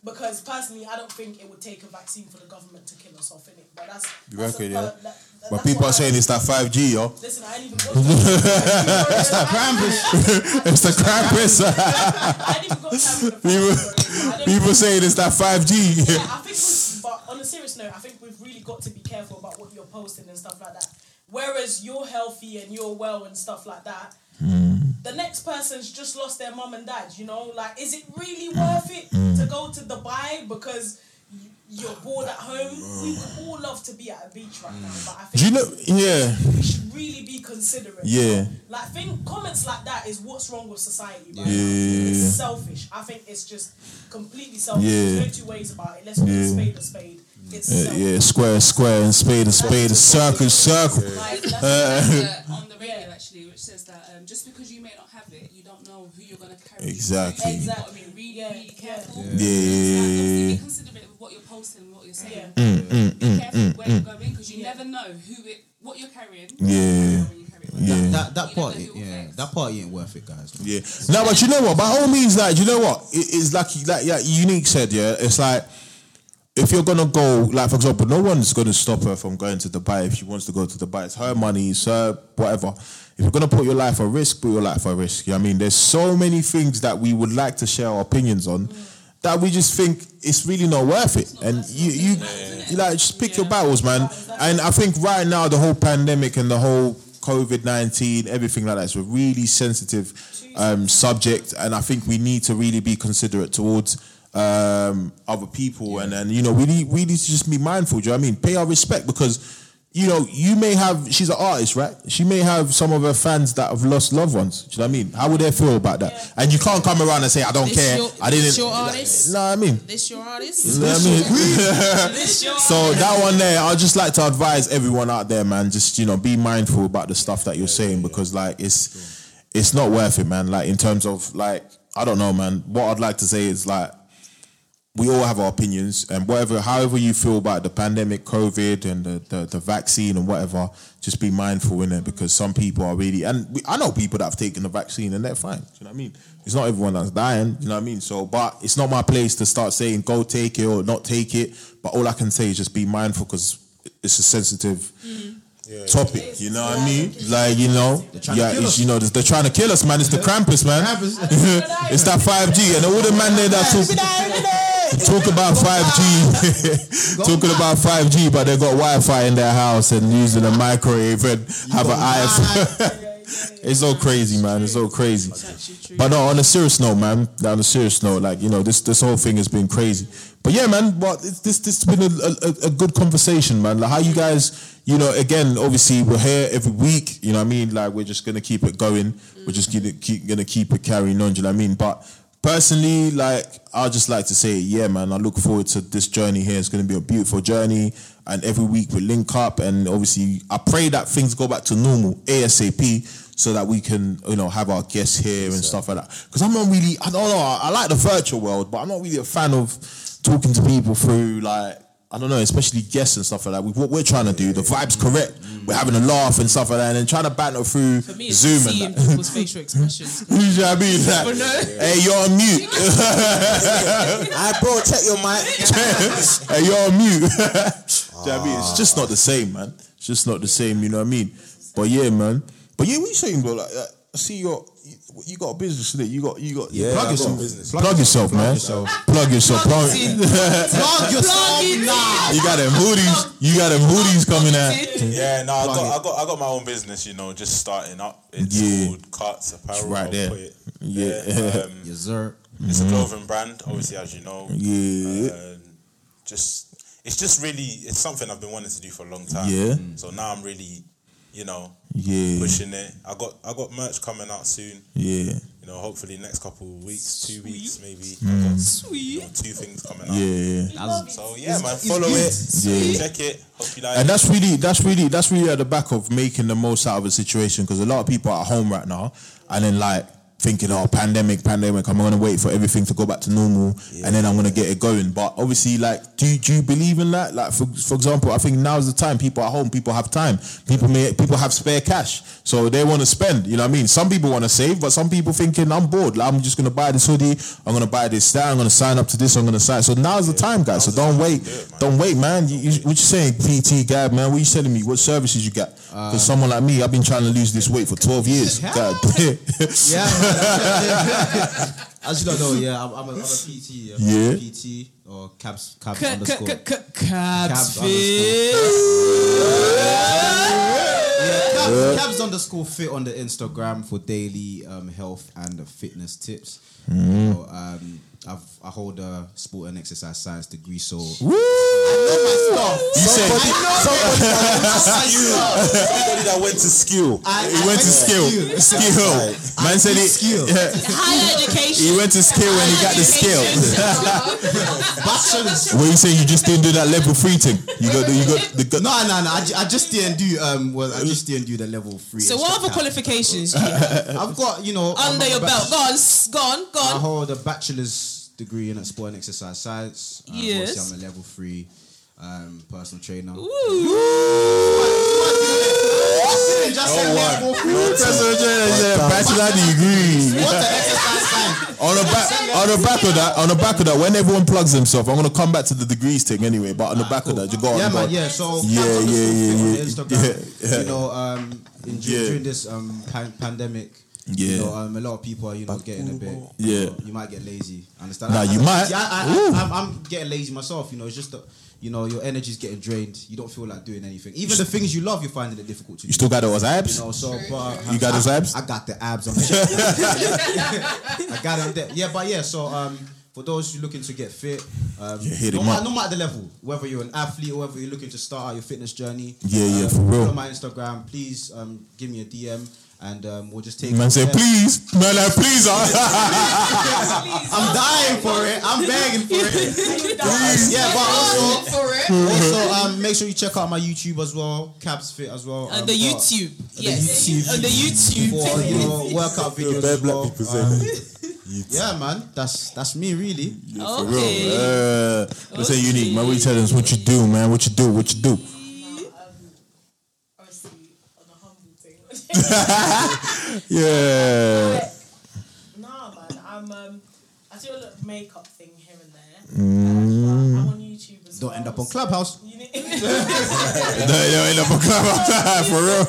Because personally, I don't think it would take a vaccine for the government to kill us off in it. But that's, You that's reckon, a, yeah? that- that- But people are saying it's that 5G, yo. Listen, I ain't even got time. it's the It's the Krampus. I didn't even for the People- vaccine. I don't People saying it's that 5G. yeah, I think, but on a serious note, I think we've really got to be careful about what you're posting and stuff like that. Whereas you're healthy and you're well and stuff like that, hmm. the next person's just lost their mum and dad. You know, like, is it really worth it to hmm. go to Dubai because you're bored at home. We would all love to be at a beach right now, but I think Do you know? Yeah, we should really be considerate. Yeah. Like think comments like that is what's wrong with society. Right Yeah. now. It's selfish. I think it's just completely selfish. Yeah. There's no two ways about it. Let's Yeah. spade a spade. It's yeah, yeah. Square, square, and spade, and spade, and circle, circle. Like, That's that's- uh, on the radio actually, which says that um, just because you may not have it, you don't know who you're going to carry. Exactly. You've got to Exactly. be really, Yeah, really careful. Yeah, yeah, yeah, Obviously, yeah. Be considerate with what you're posting and what you're saying. Yeah. Mm, Be careful where you're going because you Yeah. never know who it, what you're carrying. Yeah. when you carry it. Yeah. That that You part, never yeah, affects. that party ain't worth it, guys. Yeah. No, but you know what? By all means, like, you know what? It, it's like, like, yeah, unique said, yeah. It's like if you're gonna go, like for example, no one's gonna stop her from going to Dubai if she wants to go to Dubai. It's her money, it's her whatever. If you're gonna put your life at risk, put your life at risk. You know I mean? There's so many things that we would like to share our opinions on that we just think it's really not worth it. And you, you, you like just pick your battles, man. And I think right now the whole pandemic and the whole COVID nineteen, everything like that is a really sensitive um, subject, and I think we need to really be considerate towards um, other people, and and you know we need we need to just be mindful. Do you know what I mean? Pay our respect because. You know, you may have. She's an artist, right? She may have some of her fans that have lost loved ones. Do you know what I mean? How would they feel about that? And you can't come around and say, "I don't This care." your- I didn't. this your artist? No, I mean, This your artist? you know what I mean? So that one there, I'd just like to advise everyone out there, man. Just you know, be mindful about the stuff that you're saying because like it's it's not worth it, man. Like in terms of like I don't know, man. What I'd like to say is like we all have our opinions and whatever, however you feel about the pandemic, COVID, and the the, the vaccine and whatever. Just be mindful in it because some people are really and we, I know people that have taken the vaccine and they're fine. Do you know what I mean? It's not everyone that's dying. You know what I mean? So, but it's not my place to start saying go take it or not take it. But all I can say is just be mindful because it's a sensitive mm-hmm. topic. You know what I mean? Like you know, yeah, it's, you know, they're trying to kill us, man. It's the Krampus, man. it's that five G, and all the man there that talk, talk about five G, talking about five G, but they got Wi Fi in their house and using a microwave and have an iPhone. It's so crazy, man. It's so crazy. But no, on a serious note, man. On a serious note, like you know, this this whole thing has been crazy. But yeah, man. But it's, this this has been a, a, a good conversation, man. Like how you guys, you know, again, obviously we're here every week. You know what I mean? Like we're just gonna keep it going. We're just gonna keep gonna keep it carrying on. Do you know what I mean? But personally, like I'd just like to say, yeah, man. I look forward to this journey here. It's gonna be a beautiful journey. And every week we link up, and obviously, I pray that things go back to normal ASAP, so that we can, you know, have our guests here and stuff like that. Because I'm not really, I don't know, I, I like the virtual world, but I'm not really a fan of talking to people through like. I don't know, especially guests and stuff like that. With what we're trying to do, the vibe's correct. We're having a laugh and stuff like that, and then trying to battle through For me, it's Zoom and that. people's facial expressions. you know what I mean? Like, oh, no. hey, you're on mute. I bro, check your mic. hey, you're on mute. Do you know what I mean? It's just not the same, man. It's just not the same, you know what I mean? But yeah, man. But yeah, what you saying, bro? Like, like I see your you, you got a business today. You got you got Yeah, I plug got a yourself. business. Plug, yourself, man. Plug yourself. Plug, Plug yourself now. you got them hoodies. You got them hoodies coming out. Yeah, no, I got, I got, I got my own business. You know, just starting up. It's Yeah. called Cuts Apparel. right there. put it Yeah. there. Um, Yes, sir. It's a clothing brand, obviously, as you know. Yeah. And just, it's just really, it's something I've been wanting to do for a long time. Yeah. So now I'm really, you know, Yeah. pushing it. I got, I got merch coming out soon. Yeah. You know, hopefully next couple of weeks, two weeks maybe. Mm. I got you know, two things coming out. Yeah. So yeah, man, follow it, Yeah. check it. Hope you like. And that's really, that's really, that's really at the back of making the most out of a situation because a lot of people are at home right now and then like thinking, oh, pandemic, pandemic, I'm gonna wait for everything to go back to normal and then I'm gonna get it going. But obviously, like, do you, do you believe in that? Like, for, for example, I think now's the time. People at home, people have time. People may, people have spare cash, so they want to spend. You know what I mean? Some people want to save, but some people thinking, I'm bored. Like, I'm just gonna buy this hoodie. I'm gonna buy this that. I'm gonna sign up to this. I'm gonna sign. So now's the time, guys. So don't wait. Don't wait, man. You, you, what you saying, PT guy, man? What you telling me? What services you got? Because uh, someone like me, I've been trying to lose this weight for 12 years. God. Yeah. As you don't know, yeah, I'm, I'm, a, I'm a PT. Yeah. Yeah. PT or cabs, cabs C- c- underscore. c- c- Cabs Cabs fit. Yeah, Cabs, Cabs underscore fit on the Instagram for daily um, health and fitness tips. You know, um, I've, I hold a sport and exercise science degree, so Woo! I know my stuff. You said Somebody that went to skill. he went to skill. Skill. Man said he. Yeah. Higher education. He went to skill when he got the skill. bachelor's. What you saying? You just didn't do that level three thing. You got the, you got the. Got, No, no, no. I, I just didn't do um. Well, I just didn't do the level three. So what other qualifications do you have I've got you know under your belt? Go on, s- go on, go I hold a bachelor's degree in sport and exercise science. Um, Yes. I'm a level three um, personal trainer. Just Oh, say what? level three. Bachelor degree. What the exercise science? On the back, on the back of that, on the back of that, when everyone plugs themselves, I'm gonna come back to the degrees thing anyway. But on the back of that, you go on. Yeah, go man. on. Yeah. So Yeah, Cabs yeah, yeah, yeah. Yeah, yeah. You know, um, in, Yeah. during this um pan- pandemic. Yeah. You know, um, a lot of people are, you know, getting a bit. Yeah. You, know, you might get lazy. Understand? Nah, I- you I, might. Yeah, I, I, I'm, I'm getting lazy myself. You know, it's just that, you know, your energy's getting drained. You don't feel like doing anything. Even the things you love, you're finding it difficult to You do. still got those You abs? know, so but You got those abs? I got the abs. I'm I got them there. Yeah, but yeah. So um, for those who looking to get fit, um, Yeah, hit no, him matter, up. no matter the level, whether you're an athlete or whether you're looking to start out your fitness journey, Yeah, yeah, um, for real. follow my Instagram. Please um, give me a DM and um, we'll just take. Man it say, please, man, like please, ah. I'm dying for it. I'm begging for it. please. yeah, but also. for it. Also, um, make sure you check out my YouTube as well, Cabs Fit as well. On um, the YouTube. Yes. the YouTube. On the YouTube. for you know workout videos. Bad as black well. people say Um, yeah, man, that's that's me really. Okay. Uh, let's say unique, man. What you tell us what you do, man? What you do? What you do? Honestly, on a humble thing. Yeah. nah, man. I'm um, I do a little makeup thing here and there. Um, I'm on YouTube as Don't well. end up on so Clubhouse. you need- No, yo, ain't up a club for real.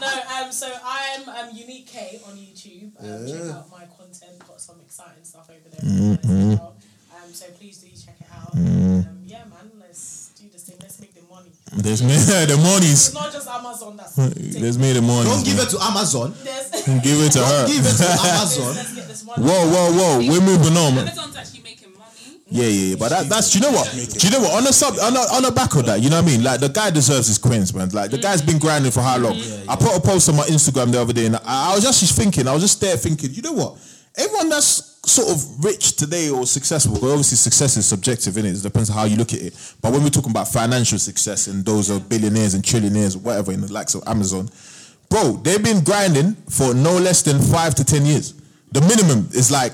no, um, so I'm um, Unique K on YouTube. Um, Check out my content. Got some exciting stuff over there. Mm-hmm. well. Um, so please do check it out. Um, yeah, man. Let's do this thing. Let's make the money. There's me, the monies. It's not just Amazon. That's uh, There's me, the monies. Don't give man. it to Amazon. There's, Give it to her. Give it to Amazon. let's get this money. Whoa, whoa, whoa. We're moving on. Amazon's actually making money. Yeah, yeah, yeah. But that, that's, do you know what? Do you know what? On the sub, on the, on the back of that, you know what I mean? Like the guy deserves his coins, man. Like the guy's mm. been grinding for how long? I put a post on my Instagram the other day, and I, I was just thinking, I was just there thinking, you know what? Everyone that's sort of rich today or successful, because obviously success is subjective, innit? It depends on how you look at it. But when we're talking about financial success and those are billionaires and trillionaires whatever in the likes of Amazon, bro, they've been grinding for no less than five to ten years. The minimum is like,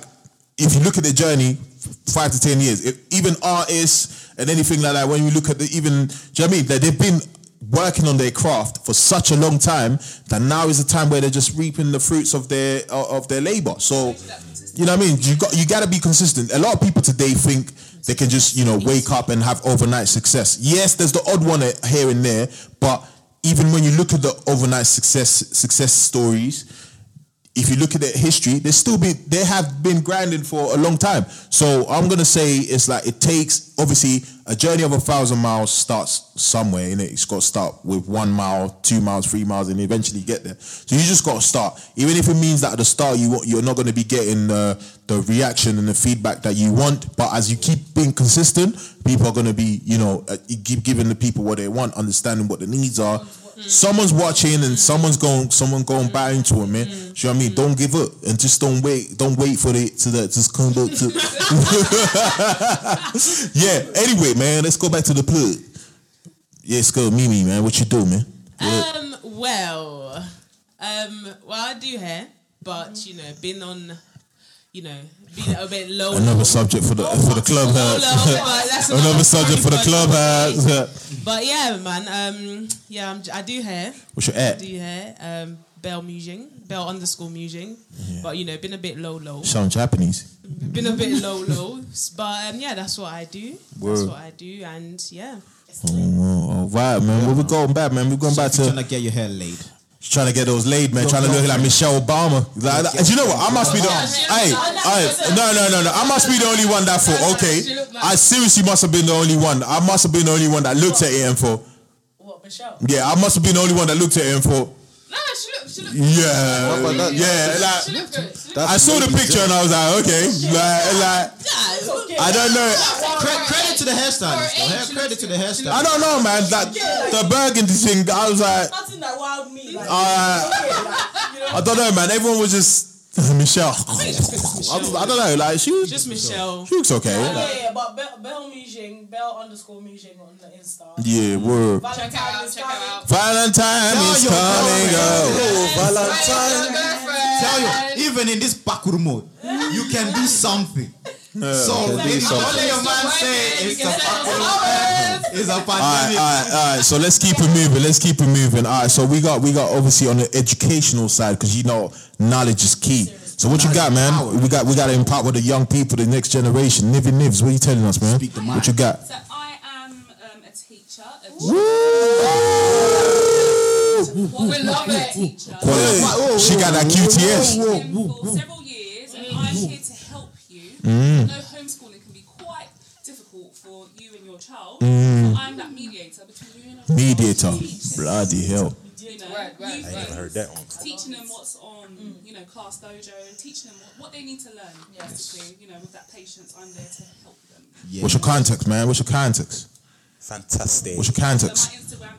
if you look at the journey, five to ten years. If, even artists and anything like that, when you look at the even, do you know I mean? That they've been working on their craft for such a long time that now is the time where they're just reaping the fruits of their of their labor. So, you know what I mean? You got you got to be consistent. A lot of people today think they can just you know wake up and have overnight success. Yes, there's the odd one here and there, but even when you look at the overnight success success stories, if you look at their history, they still be they have been grinding for a long time. So I'm gonna say it's like it takes obviously a journey of a thousand miles starts somewhere it. It's got to start with one mile, two miles, three miles, and eventually get there. So you just got to start, even if it means that at the start you you're not to be getting the the reaction and the feedback that you want. But as you keep being consistent, people are to be you know uh, keep giving the people what they want, understanding what the needs are. Someone's watching and someone's going, someone going buy into it, man. Do you know what I mean? Don't give up and just don't wait. Don't wait for it to the just come back to. yeah. Anyway, man, let's go back to the plug. Yeah, go, Mimi, man. What you do, man? What- Um, well, um, well, I do hair, but you know, been on, you know, been a bit low. Another subject for the for the club low, hat. but Another subject for the club hat. hat. But yeah, man. Um, yeah, I'm, I do hair. What's your app? I do hair. Um, Bell Musing, Bell underscore Musing. But you know, been a bit low, low. Sound Japanese. Been a bit low, low. But um, yeah, that's what I do. That's what I do, and yeah. Oh, all right, man. Where we going back, man? We're going back to Trying to get your hair laid. Trying to get those laid, man. Trying to look like Michelle Obama. Like, that- you know what? I must be the. Hey, hey, no, no, no, no. I must be the only one that thought. Okay, I seriously must have been the only one. I must have been the only one that looked at it and thought, What, Michelle. Yeah, I must have been the only one that looked at it and thought, she looked, yeah, but that- yeah. Like, she looked good. She looked I saw the picture and I was like, okay, like, like okay. I don't know. Cre- credit to the hairstylist. Though. Hair- Credit to the good. hairstylist. I don't know, man. Like the burgundy thing, I was like, Nothing that wowed me. Like, uh, okay, like, you know, I don't know, man. Everyone was just Michelle. I, don't- I don't know. Like she was, Just Michelle. she looks okay. yeah, Like, yeah, yeah, but Bell, Bell Mijing, Bell underscore Mijing on the Insta. yeah, word. Check her out, check her out. Valentine Tell is coming girlfriend. up. Oh, Valentine. Tell you, even in this backward mode, you can do something. So can do if something. your man say it's a backward it's a All right, pandemic. all right, all right. So let's keep it moving. Let's keep it moving. All right. So we got we got obviously on the educational side because you know knowledge is key. So what you got, man? We got we got to empower the young people, the next generation. Nivy Nivs, what are you telling us, man? What you got? So I am um, a teacher. A We love it. teacher. She got that QTS. Several years, and I'm here to. Mm. I know homeschooling can be quite difficult for you and your child. Mm. So I'm that mediator between you and your Mediator. child. Teaching, Bloody hell. You know, Right, right, you've right. been heard that one. Teaching them what's on, you know, ClassDojo, teaching them what, what they need to learn. Basically, you know, with that patience, I'm there to help them. What's your context, man? What's your context? Fantastic. What's your So my context? Instagram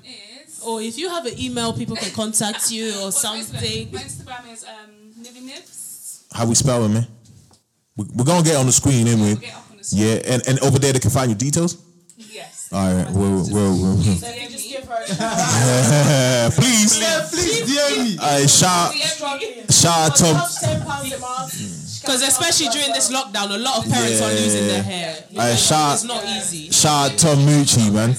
is. Or if you have an email, people can contact you or What's something. My Instagram is um, Nivy Nibs. How we spell it, man? We, we're gonna get on the screen anyway. We'll get up on the screen. Yeah, and, and over there they can find your details. Yes. All right, well, well, well. So if just give her a please, Please DM me. uh, shout, struggling. shout out to Touch ten pounds a month. Because especially during this lockdown, a lot of parents are losing their hair. You Aye, know, shout- it's not easy. shout out Tom Mucci, man.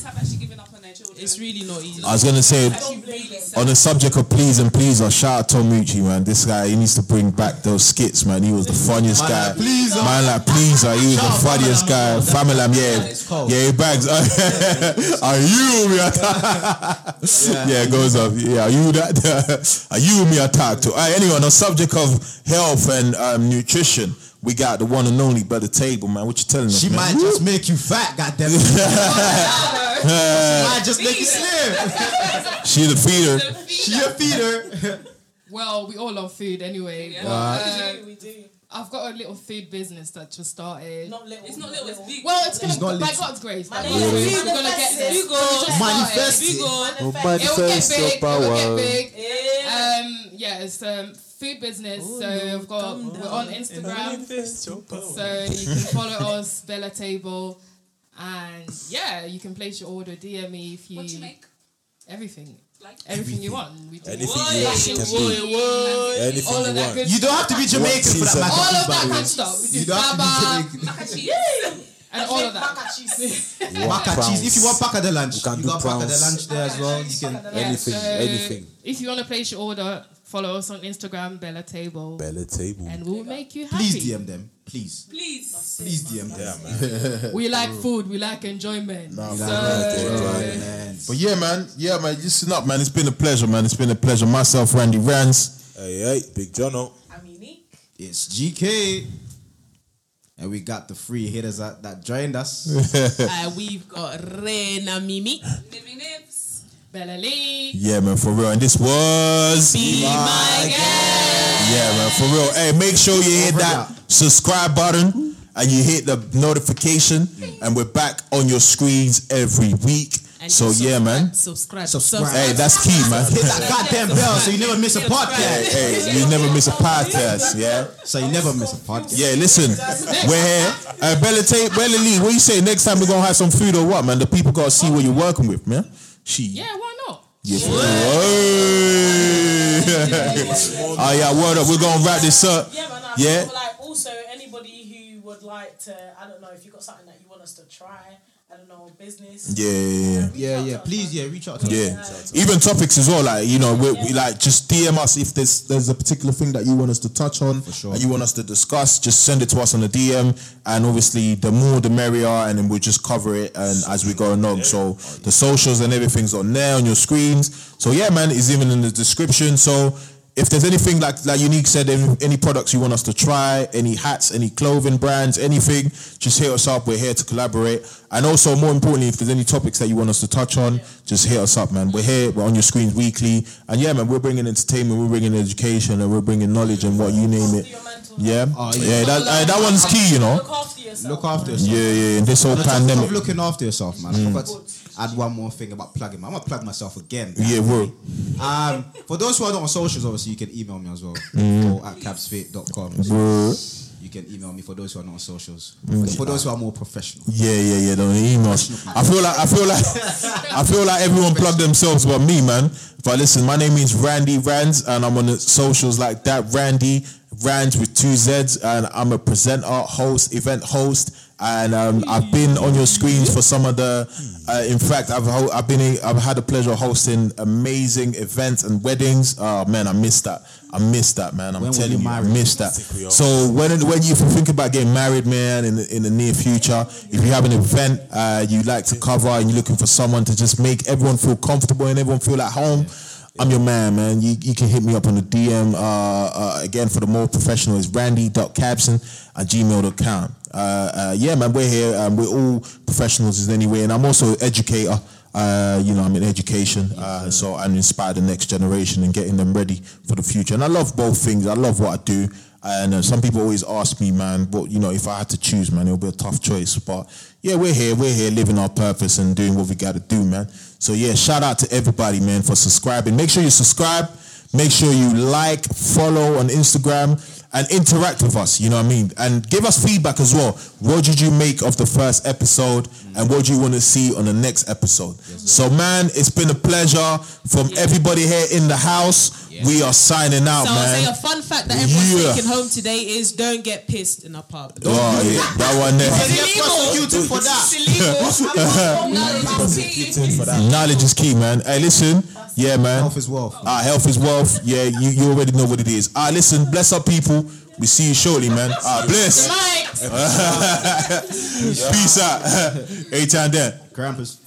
It's really not easy. I was gonna say actually really sad. on the subject of please and pleaser, shout out Tom Mucci, man. This guy he needs to bring back those skits, man. He was the funniest Man guy. like Pleaser. man like pleaser. He was Shout the funniest guy. Family yeah, yeah, he bags. Are you me? Yeah, it goes up. Yeah, are you that? Are you me attack to? Alright, anyway, on the subject of health and um, nutrition, we got the one and only Better Table, man. What you telling us? She man? might just make you fat, goddamn it. she just make you slim. She the feeder. She a feeder. Well, we all love food anyway. Yeah. but, uh, We do. I've got a little food business that just started. Not little. It's not little, it's big. Well, it's gonna It's not by little. God's grace. By Man, God's grace, yeah. we're gonna get there. Manifest it. We just Manifest started. it. It will get manifest your big. It will get power. big. Yeah. Um, yeah, it's um food business. so I've got we're on Instagram, so you can follow us Bella Table, and yeah, you can place your order. DM me if you, What do you make? everything, Like everything you want. We do Anything All you want, that you can do. shit. Anything all you of that want. good You don't have to be Jamaican for that What all of that the way. good stuff. We do You don't have to be baba Jamaican. mac and all of that. Mac and cheese. Mac and cheese. If you want pack of the lunch, you, can you do got pack of the lunch there as well. You can. Yeah, Anything, so anything. If you want to place your order, follow us on Instagram, Bella Table, Bella table. and we'll make you happy. Please DM them. Please. Please. Please DM them. Yeah, man. We like food, we like enjoyment. so, Man. But yeah, man. Yeah, man. Listen up, man. It's been a pleasure, man. It's been a pleasure. Myself, Randy Rans. Hey, hey, Big Jono. I'm unique. It's GK. And we got the three hitters that, that joined us. Uh, we've got Rena Mimi. Nibby nibs. Bella Lee. Yeah, man. For real. And this was. Be my guest. Yeah, man, for real. Hey, make sure you hit that subscribe button and you hit the notification, and we're back on your screens every week. And so yeah, man. Subscribe. Subscribe. Hey, that's key, man. Hit that goddamn bell so you never miss a Hey, podcast. hey, you never miss a podcast, yeah. So you never miss a podcast. Yeah, listen, we're here. Uh, Bella, Tate, Bella Lee, what you say? Next time we're gonna have some food or what, man? The people gotta see what you're working with, man. She. Yeah, why not? Yeah. Hey. oh yeah, word up. We're gonna wrap this up. Yeah, man. I Yeah. like also anybody who would like to, I don't know, if you got something that you want us to try, I don't know, business. Yeah, yeah, yeah. reach Yeah, yeah. Please, yeah, reach out to Yeah, us. even topics as well. Like you know, we, we like just DM us if there's there's a particular thing that you want us to touch on, for sure. and you want us to discuss. Just send it to us on the DM, and obviously the more the merrier, and then we'll just cover it and as we go along. So the socials and everything's on there on your screens. So yeah, man, it's even in the description. So if there's anything like like Unique said, any, any products you want us to try, any hats, any clothing brands, anything, just hit us up. We're here to collaborate. And also, more importantly, if there's any topics that you want us to touch on, just hit us up, man. We're here. We're on your screens weekly, and yeah, man, we're bringing entertainment, we're bringing education, and we're bringing knowledge and what you name it. Yeah, Oh, yeah, yeah. that uh, that one's key, you know. Look after yourself. Look after yourself. Yeah, yeah. In this whole On the topic pandemic, looking after yourself, man. I forgot to add one more thing about plugging. I'm gonna plug myself again. yeah, bro. Um, for those who are not on socials, obviously you can email me as well. Or at cabsfit.com. Bro. You can email me for those who are not on socials. Mm. For those who are more professional. Yeah, yeah, yeah. The emails. I feel like I feel like I feel like everyone plugged themselves but me, man. But listen, my name is Randy Rands, and I'm on the socials like that. Randy Rands with two Z's, and I'm a presenter, host, event host, and um, I've been on your screens for some of the. Uh, in fact, I've ho- I've been a, I've had the pleasure of hosting amazing events and weddings. Oh man, I missed that. I missed that, man. I'm When telling you you, I missed that. So when when you think about getting married, man, in the, in the near future, if you have an event uh, you like to cover and you're looking for someone to just make everyone feel comfortable and everyone feel at home, I'm your man, man. You, you can hit me up on the DM. Uh, uh, again, for the more professional, is randy.cabson at gmail.com. Uh, uh, yeah, man, we're here. Um, we're all professionals in any way. And I'm also an educator. Uh, you know, I'm in education, uh, so I inspire the next generation and getting them ready for the future. And I love both things. I love what I do. And some people always ask me, man, but you know, if I had to choose, man, it would be a tough choice. But yeah, we're here. We're here living our purpose and doing what we got to do, man. So yeah, shout out to everybody, man, for subscribing. Make sure you subscribe. Make sure you like, follow on Instagram, and interact with us. You know what I mean? And give us feedback as well. What did you make of the first episode, and what do you want to see on the next episode? so, man, it's been a pleasure from everybody here in the house. We are signing out, So I'll say man. a fun fact that everyone's Yeah. taking home today is don't get pissed in a pub. Oh, yeah, that one there. prosecuted for that. Knowledge is key, man. Hey, listen. Yeah, man. Health is wealth. Ah, health is wealth. Yeah, you, you already know what it is. Ah, listen, bless up people. We see you shortly, man. Ah, bless. Peace out. A time then. Krampus.